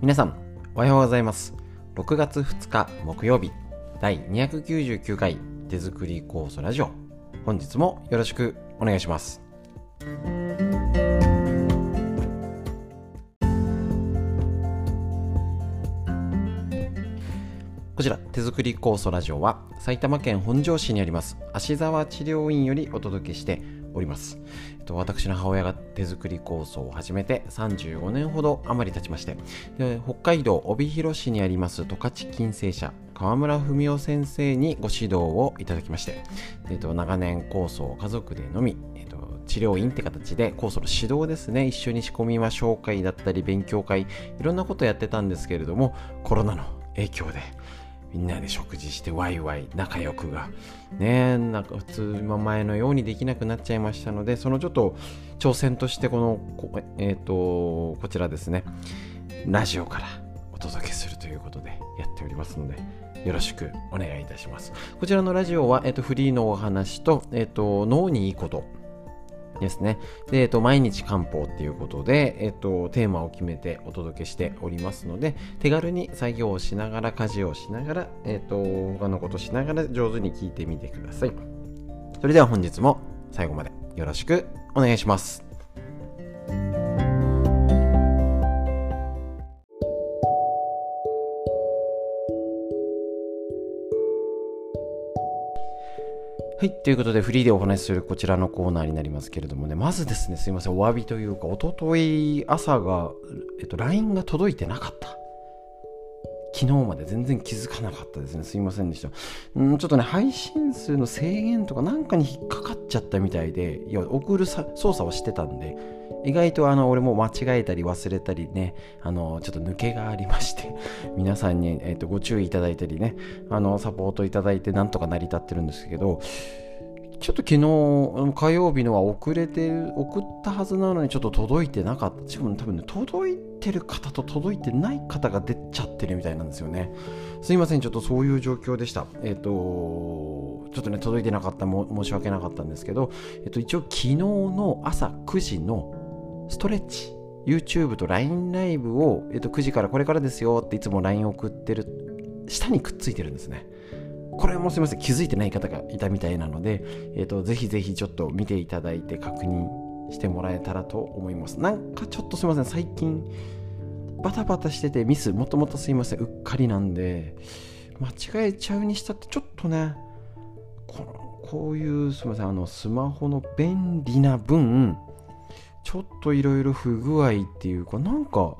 皆さん、おはようございます。6月2日木曜日、第299回手作り酵素ラジオ。本日もよろしくお願いします。こちら、手作り酵素ラジオは埼玉県本庄市にあります芦沢治療院よりお届けしております。えっと、私の母親が手作り酵素を始めて35年ほど余り経ちまして、北海道帯広市にあります十勝金星社川村文夫先生にご指導をいただきまして、えっと、長年酵素を家族で飲み、えっと、治療院って形で酵素の指導ですね、一緒に仕込みは紹介だったり勉強会、いろんなことやってたんですけれども、コロナの影響で、みんなで食事してワイワイ仲良くが。ねなんか普通今前のようにできなくなっちゃいましたのでそのちょっと挑戦としてこのえっ、とこちらですね。ラジオからお届けするということでやっておりますのでよろしくお願いいたします。こちらのラジオは、えっとフリーのお話と,、えっと脳にいいこと。ですね。で、えっと、毎日漢方っていうことで、えっと、テーマを決めてお届けしておりますので、手軽に作業をしながら、家事をしながら、えっと、他のことしながら上手に聞いてみてください。それでは本日も最後までよろしくお願いします。はい。ということで、フリーでお話しするこちらのコーナーになりますけれどもね、まずですね、すいません、お詫びというか、おととい朝が、えっと、LINE が届いてなかった。昨日まで全然気づかなかったですね。すいませんでした。うん、ちょっとね、配信数の制限とかなんかに引っかちゃったみたいで、いや、送る操作はしてたんで、意外とあの、俺も間違えたり忘れたりね、あの、ちょっと抜けがありまして、皆さんに、えっとご注意いただいたりね、あの、サポートいただいてなんとか成り立ってるんですけど、ちょっと昨日火曜日のは遅れて送ったはずなのにちょっと届いてなかった。しかも多分ね届いてる方と届いてない方が出ちゃってるみたいなんですよね。すいませんちょっとそういう状況でした。えっ、とちょっとね届いてなかったも申し訳なかったんですけど、えっと一応昨日の朝9時のストレッチ YouTube と LINE ライブを、えっと9時からこれからですよっていつも LINE 送ってる下にくっついてるんですね。これもすみません気づいてない方がいたみたいなので、えーと、ぜひぜひちょっと見ていただいて確認してもらえたらと思います。なんかちょっとすみません最近バタバタしててミスもともとすいませんうっかりなんで間違えちゃうにしたってちょっとねこのこういうすみませんあのスマホの便利な分ちょっといろいろ不具合っていうかなんか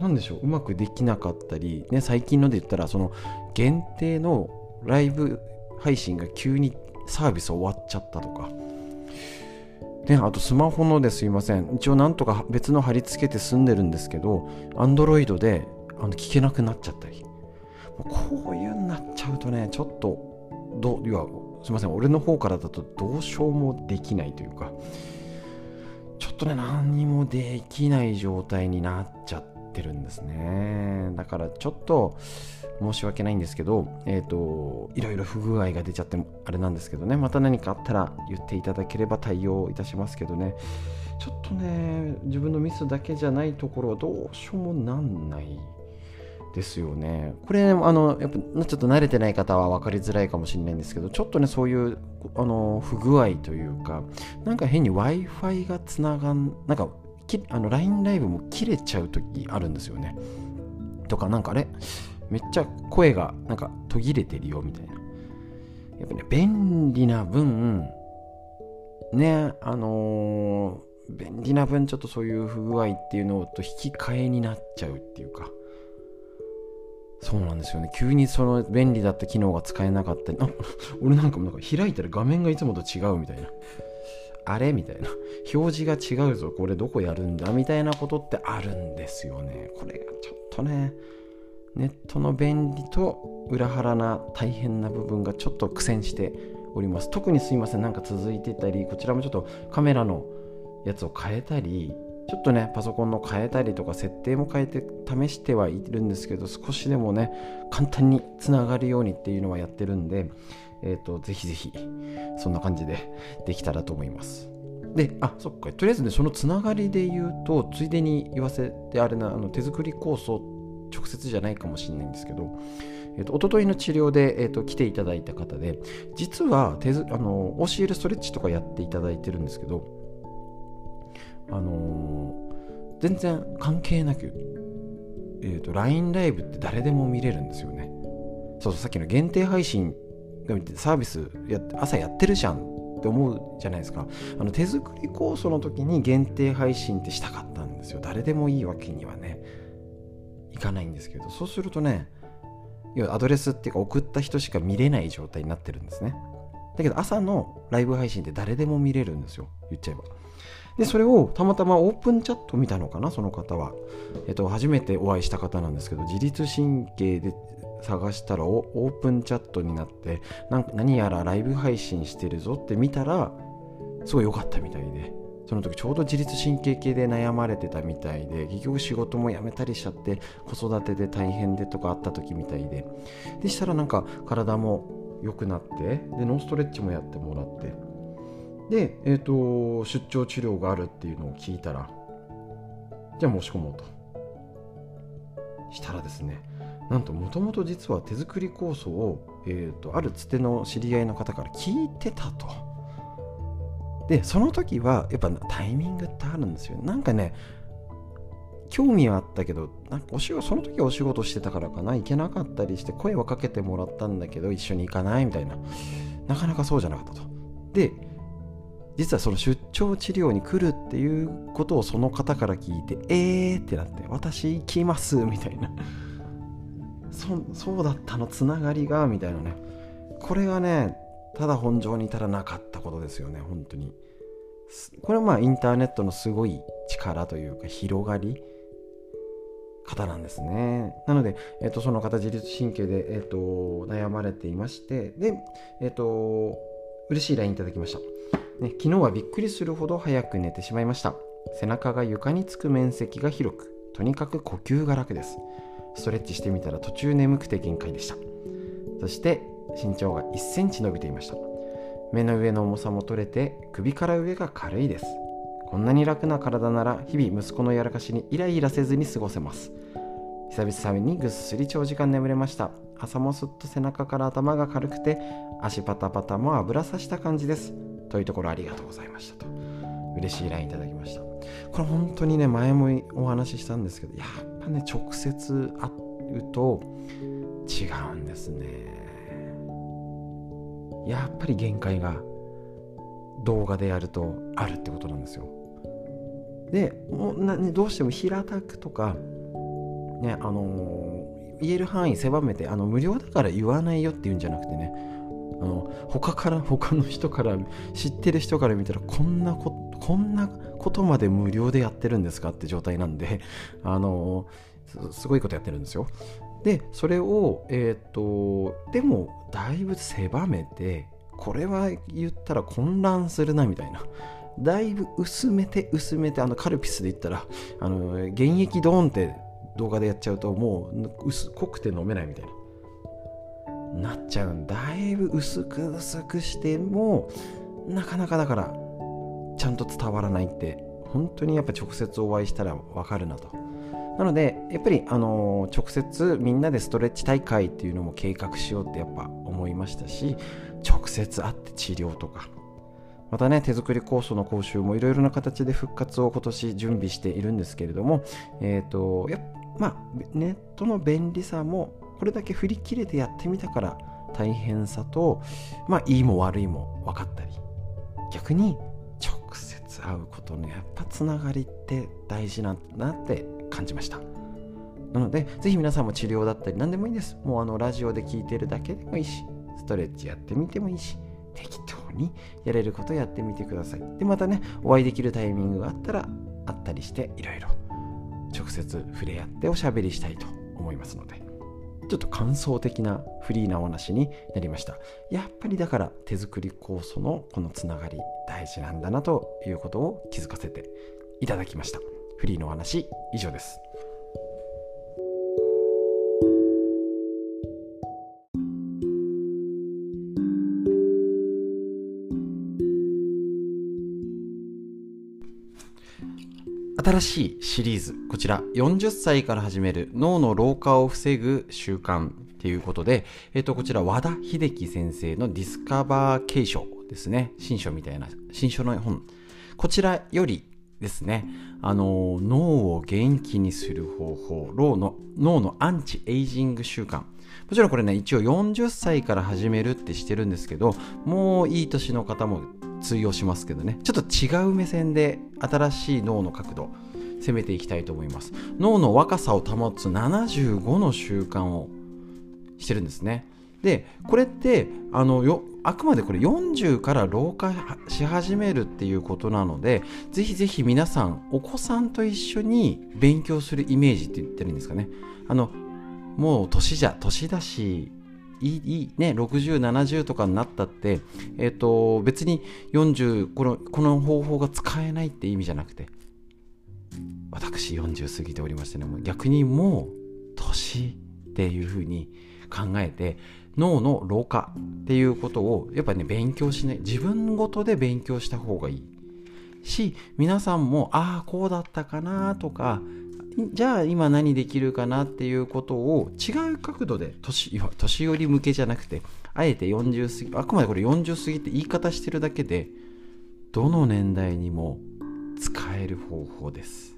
なんでしょううまくできなかったり、ね、最近ので言ったらその限定のライブ配信が急にサービス終わっちゃったとか、ね、あとスマホのですいません。一応なんとか別の貼り付けて済んでるんですけど Android であの聞けなくなっちゃったり。こういうになっちゃうとねちょっとどういやすいません俺の方からだとどうしようもできないというかちょっとね何にもできない状態になっちゃってるんですね。だからちょっと申し訳ないんですけどえっ、ー、といろいろ不具合が出ちゃってあれなんですけどねまた何かあったら言っていただければ対応いたしますけどね。ちょっとね自分のミスだけじゃないところはどうしようもなんないですよね。これ、あの、やっぱ、ちょっと慣れてない方は分かりづらいかもしれないんですけど、ちょっとね、そういう、あの、不具合というか、なんか変に Wi-Fi がつながん、なんかきあの LINE ライブも切れちゃう時あるんですよね。とか、なんかあれめっちゃ声がなんか途切れてるよみたいな。やっぱね、便利な分、ね、あのー、便利な分ちょっとそういう不具合っていうのと引き換えになっちゃうっていうか。そうなんですよね。急にその便利だった機能が使えなかったり、あ 俺なんかもなんか開いたら画面がいつもと違うみたいな。あれみたいな。表示が違うぞ。これどこやるんだ？みたいなことってあるんですよね。これがちょっとね、ネットの便利と裏腹な大変な部分がちょっと苦戦しております。特にすいません。なんか続いてたり、こちらもちょっとカメラのやつを変えたり、ちょっとね、パソコンの変えたりとか、設定も変えて試してはいるんですけど、少しでもね、簡単につながるようにっていうのはやってるんで、えっ、ー、と、ぜひぜひ、そんな感じで できたらと思います。であそっかとりあえずねそのつながりで言うとついでに言わせてあれなあの手作り酵素直接じゃないかもしれないんですけど、えーと、一昨日の治療で、えーと、来ていただいた方で実は手ずあの OCL ストレッチとかやっていただいてるんですけどあのー、全然関係なく、えーと、LINE ライブって誰でも見れるんですよね。そうそうさっきの限定配信が見てサービスや朝やってるじゃんって思うじゃないですか。あの手作り酵素の時に限定配信ってしたかったんですよ。誰でもいいわけにはねいかないんですけど。そうするとね要はアドレスっていうか送った人しか見れない状態になってるんですね。だけど朝のライブ配信って誰でも見れるんですよ。言っちゃえば。でそれをたまたまオープンチャット見たのかなその方は、えっと、初めてお会いした方なんですけど自律神経で探したらオープンチャットになって何やらライブ配信してるぞって見たらすごい良かったみたいで。その時ちょうど自律神経系で悩まれてたみたいで結局仕事も辞めたりしちゃって子育てで大変でとかあった時みたいで。でしたらなんか体も良くなってでノーストレッチもやってもらって。で、えーと、出張治療があるっていうのを聞いたらじゃあ申し込もうとしたらですねなんともともと実は手作り酵素を、えーと、あるつての知り合いの方から聞いてたと。でその時はやっぱタイミングってあるんですよ。なんかね興味はあったけどなんかお仕事その時お仕事してたからかな行けなかったりして声はかけてもらったんだけど一緒に行かないみたいななかなかそうじゃなかったと。で実はその出張治療に来るっていうことをその方から聞いてえーってなって私行きますみたいな。そそうだったのつながりがみたいなね。これがねただ本情に至らなかったことですよね本当に。これはまあインターネットのすごい力というか広がり方なんですね。なので、えー、とその方自律神経で、えー、と悩まれていましてでえっ、ー、と嬉しい LINE いただきました、ね、昨日はびっくりするほど早く寝てしまいました。背中が床につく面積が広くとにかく呼吸が楽です。ストレッチしてみたら途中眠くて限界でした。そして身長が1センチ伸びていました。目の上の重さも取れて首から上が軽いです。こんなに楽な体なら日々息子のやらかしにイライラせずに過ごせます。久々にぐっすり長時間眠れました。朝もすっと背中から頭が軽くて足パタパタも油さした感じです。というところありがとうございましたと。嬉しい LINE いただきました。これ本当にね前もお話ししたんですけどやっぱね直接会うと違うんですね。やっぱり限界が動画でやるとあるってことなんですよ。でもうなどうしても平たくとかねあのー、言える範囲狭めてあの無料だから言わないよっていうんじゃなくてねあの他から他の人から知ってる人から見たらこんなここんなことまで無料でやってるんですかって状態なんであのすごいことやってるんですよ。でそれをえっ、とでもだいぶ狭めてこれは言ったら混乱するなみたいな。だいぶ薄めて薄めてあのカルピスで言ったらあの原液ドーンって動画でやっちゃうともう薄濃くて飲めないみたいな。なっちゃうんだいぶ薄く薄くしてもなかなかだからちゃんと伝わらないって本当にやっぱ直接お会いしたら分かるなと。なのでやっぱりあの直接みんなでストレッチ大会っていうのも計画しようってやっぱ思いましたし直接会って治療とか。またね手作り酵素の講習もいろいろな形で復活を今年準備しているんですけれどもえっ、ー、とやまあネットの便利さもこれだけ振り切れてやってみたから大変さとまあいいも悪いも分かったり。逆に直接会うことのやっぱつながりって大事なんだなって感じました。なのでぜひ皆さんも治療だったり何でもいいです。もうあのラジオで聞いてるだけでもいいしストレッチやってみてもいいし適当にやれることやってみてください。でまたねお会いできるタイミングがあったらあったりしていろいろ直接触れ合っておしゃべりしたいと思いますので。ちょっと感想的なフリーなお話になりました。やっぱりだから手作り酵素のこのつながり大事なんだなということを気づかせていただきました。フリーのお話以上です。新しいシリーズこちら40歳から始める脳の老化を防ぐ習慣ということで、えっと、こちら和田秀樹先生のディスカバー継承ですね。新書みたいな新書の本。こちらよりですね、あの脳を元気にする方法脳の脳のアンチエイジング習慣。もちろんこれね一応40歳から始めるってしてるんですけどもういい年の方も通用しますけどね。ちょっと違う目線で新しい脳の角度攻めていきたいと思います。脳の若さを保つ75の習慣をしてるんですね。でこれってあのよあくまでこれ40から老化し始めるっていうことなのでぜひぜひ皆さんお子さんと一緒に勉強するイメージって言ってるんですかね。あのもう年じゃ年だしいいね60、70とかになったって、えーと、別に40このこの方法が使えないって意味じゃなくて私40過ぎておりましてねもう逆にもう年っていうふうに考えて脳の老化っていうことをやっぱね勉強しない自分ごとで勉強した方がいい。し皆さんもああこうだったかなとかじゃあ今何できるかなっていうことを違う角度で年年寄り向けじゃなくてあえて40過ぎあくまでこれ40過ぎって言い方してるだけでどの年代にも使える方法です。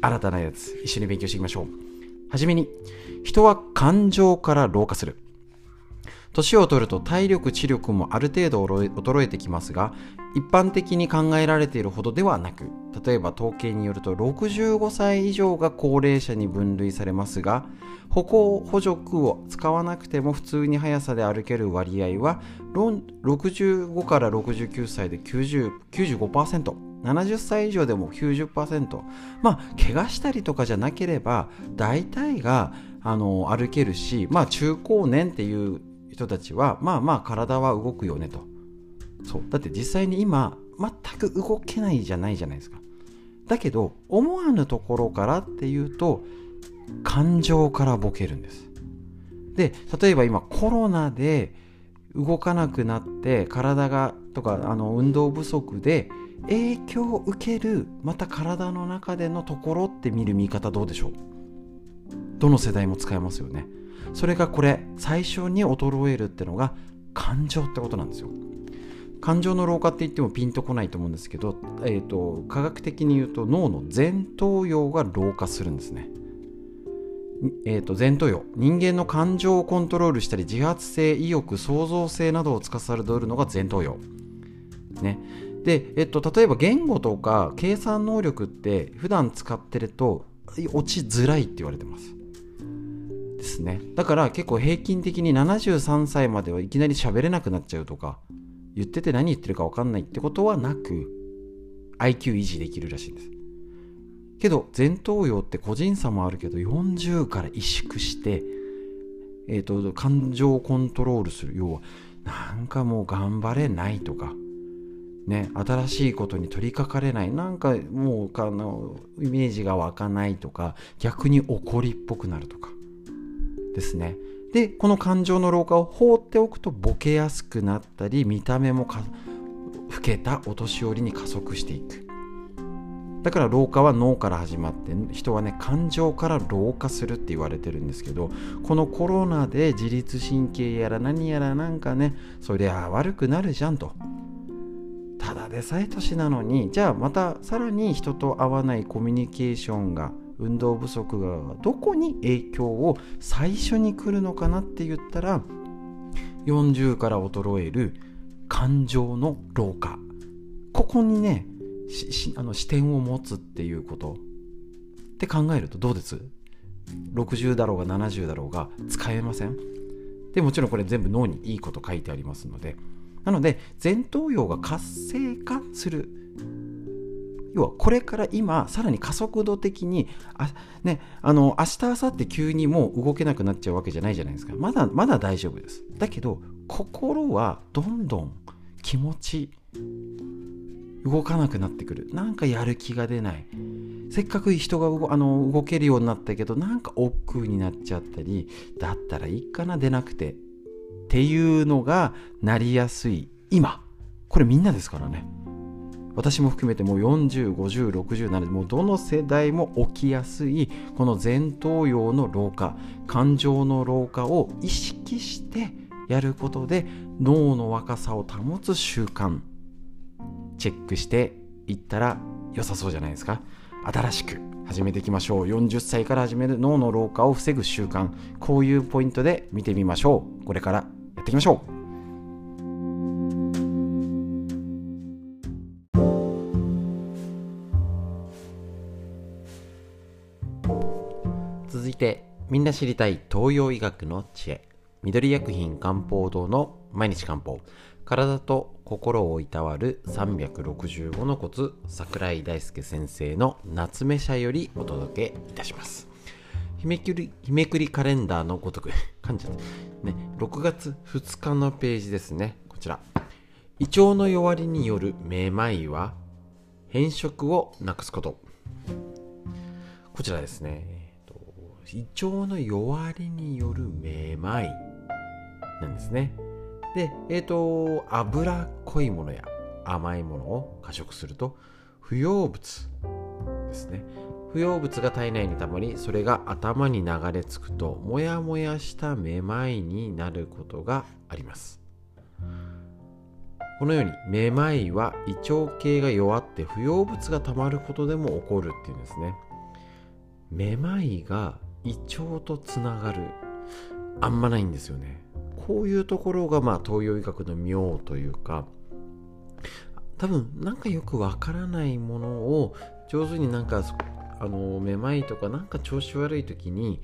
新たなやつ一緒に勉強していきましょう。はじめに人は感情から老化する。年を取ると体力知力もある程度衰えてきますが一般的に考えられているほどではなく例えば統計によると65歳以上が高齢者に分類されますが歩行補助具を使わなくても普通に速さで歩ける割合は65から69歳で90 95%。70歳以上でも90%まあ怪我したりとかじゃなければ大体があの歩けるしまあ中高年っていう人たちはまあまあ体は動くよねと。そう。だって実際に今全く動けないじゃないじゃないですか。だけど思わぬところからっていうと感情からボケるんです。で例えば今コロナで動かなくなって体がとかあの運動不足で影響を受けるまた体の中でのところって見る見方どうでしょう？どの世代も使えますよね。それがこれ最初に衰えるってのが感情ってことなんですよ。感情の老化って言ってもピンとこないと思うんですけど、えーと、科学的に言うと脳の前頭葉が老化するんですね。えーと、前頭葉。人間の感情をコントロールしたり自発性意欲創造性などを司るのが前頭葉。ね。で、えっと、例えば言語とか計算能力って普段使ってると落ちづらいって言われてます。ですね。だから結構平均的に73歳まではいきなり喋れなくなっちゃうとか言ってて何言ってるか分かんないってことはなく IQ 維持できるらしいんです。けど前頭葉って個人差もあるけど40から萎縮してえっ、ー、と感情をコントロールする。要はなんかもう頑張れないとかね、新しいことに取りかかれない。なんかもうあのイメージが湧かないとか逆に怒りっぽくなるとか。ですね。でこの感情の老化を放っておくとボケやすくなったり見た目も老けたお年寄りに加速していく。だから老化は脳から始まって人はね感情から老化するって言われてるんですけどこのコロナで自律神経やら何やらなんかねそりゃ悪くなるじゃんと。ただでさえ年なのにじゃあまたさらに人と会わないコミュニケーションが運動不足がどこに影響を最初に来るのかなって言ったら40から衰える感情の老化。ここにねあの視点を持つっていうこと。って考えるとどうです？60だろうが70だろうが使えません？でもちろんこれ全部脳にいいこと書いてありますので。なので前頭葉が活性化する。要はこれから今さらに加速度的にあねあの明日明後日急にもう動けなくなっちゃうわけじゃないじゃないですか。まだまだ大丈夫です。だけど心はどんどん気持ち動かなくなってくる。なんかやる気が出ない。せっかく人が動あの動けるようになったけどなんか億劫になっちゃったりだったらいいかな出なくて。っていうのがなりやすい今。これみんなですからね。私も含めてもう405060なのでもうどの世代も起きやすいこの前頭葉の老化感情の老化を意識してやることで脳の若さを保つ習慣チェックしていったら良さそうじゃないですか。新しく始めていきましょう。40歳から始める脳の老化を防ぐ習慣こういうポイントで見てみましょう。これからやっていきましょう。な知りたい東洋医学の知恵。緑薬品漢方堂の毎日漢方。体と心をいたわる365のコツ桜井大輔先生の夏目社よりお届けいたします。日めくり日めくりカレンダーのごとく 噛んじゃった。ね6月2日のページですね。こちら。胃腸の弱りによるめまいは変色をなくすこと。こちらですね。胃腸の弱りによるめまいなんですねで、えっ、ー、と、脂っこいものや甘いものを過食すると、不要物ですね。不要物が体内にたまり、それが頭に流れ着くと、もやもやしためまいになることがあります。このように、めまいは胃腸系が弱って不要物がたまることでも起こるっていうんですね。めまいが胃腸とつながる、あんまないんですよね。こういうところがまあ東洋医学の妙というか多分なんかよくわからないものを上手になんかあのめまいとかなんか調子悪い時に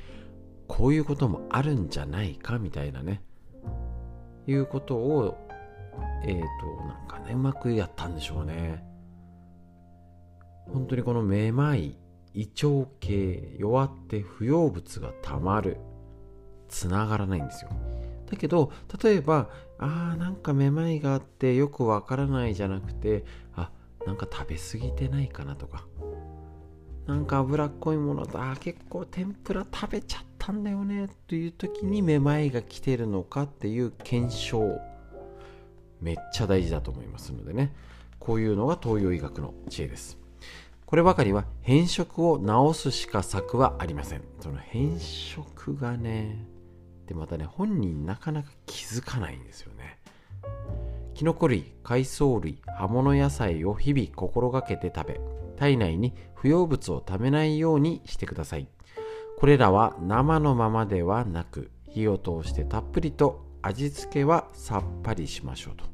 こういうこともあるんじゃないかみたいなね。いうことをえっ、ー、となんかねうまくやったんでしょうね。本当にこのめまい胃腸系弱って不要物がたまる。つながらないんですよ。だけど例えばあーなんかめまいがあってよくわからないじゃなくてあなんか食べ過ぎてないかなとか。なんか脂っこいものだあ結構天ぷら食べちゃったんだよねという時にめまいが来てるのかっていう検証。めっちゃ大事だと思いますのでね。こういうのが東洋医学の知恵です。こればかりは変色を治すしか策はありません。その変色がねでまたね本人なかなか気づかないんですよね。キノコ類海藻類葉物野菜を日々心がけて食べ体内に不要物をためないようにしてください。これらは生のままではなく火を通してたっぷりと味付けはさっぱりしましょうと。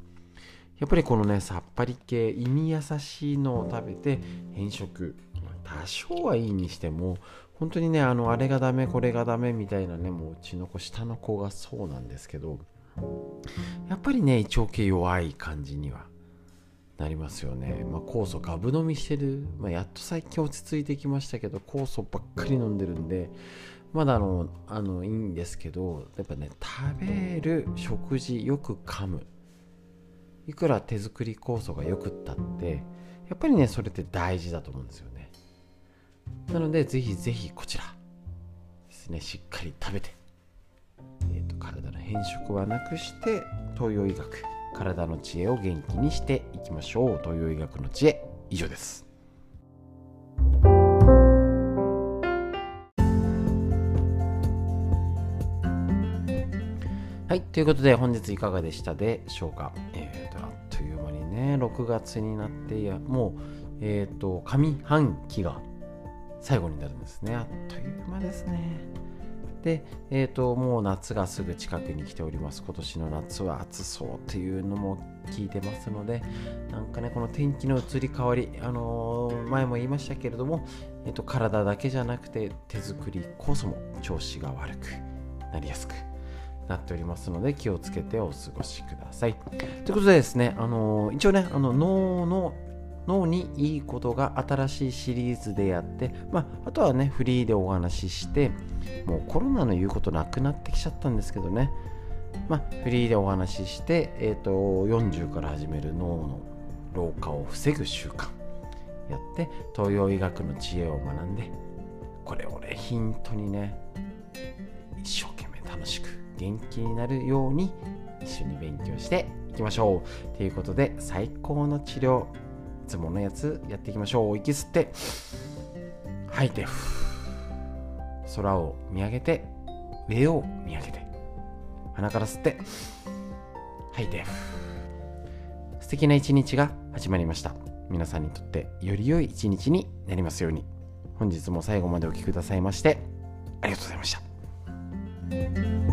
やっぱりこのねさっぱり系胃に優しいのを食べて変色多少はいいにしても本当にねあのあれがダメこれがダメみたいなねもううちの子下の子がそうなんですけどやっぱりね胃腸系弱い感じにはなりますよね、まあ、酵素ガブ飲みしてる、まあ、やっと最近落ち着いてきましたけど酵素ばっかり飲んでるんでまだあのあのいいんですけどやっぱね食べる食事よく噛む。いくら手作り酵素がよくったってやっぱりねそれって大事だと思うんですよねなので、ぜひぜひこちらですね、しっかり食べて、えーと、体の変色はなくして、東洋医学、体の知恵を元気にしていきましょう。東洋医学の知恵、以上です。はい、ということで本日いかがでしたでしょうか？えね、6月になって、いやもう、えっ、ー、と、上半期が最後になるんですね。あっという間ですね。で、えっ、ー、と、もう夏がすぐ近くに来ております。今年の夏は暑そうっていうのも聞いてますので、なんかね、この天気の移り変わり、あのー、前も言いましたけれども、え、ー、と、体だけじゃなくて手作りこそも調子が悪くなりやすくなっておりますので気をつけてお過ごしください。ということでですね、あの一応ね、あの脳の脳にいいことが新しいシリーズでやって、まあ、あとはねフリーでお話ししてもうコロナの言うことなくなってきちゃったんですけどね、まあ、フリーでお話しして、えーと、40から始める脳の老化を防ぐ習慣やって東洋医学の知恵を学んでこれをねヒントにね一生懸命楽しく元気になるように一緒に勉強していきましょう。ということで最高の治療いつものやつやっていきましょう。息吸って吐いて空を見上げて上を見上げて鼻から吸って吐いて素敵な一日が始まりました。皆さんにとってより良い一日になりますように。本日も最後までお聴きくださいましてありがとうございました。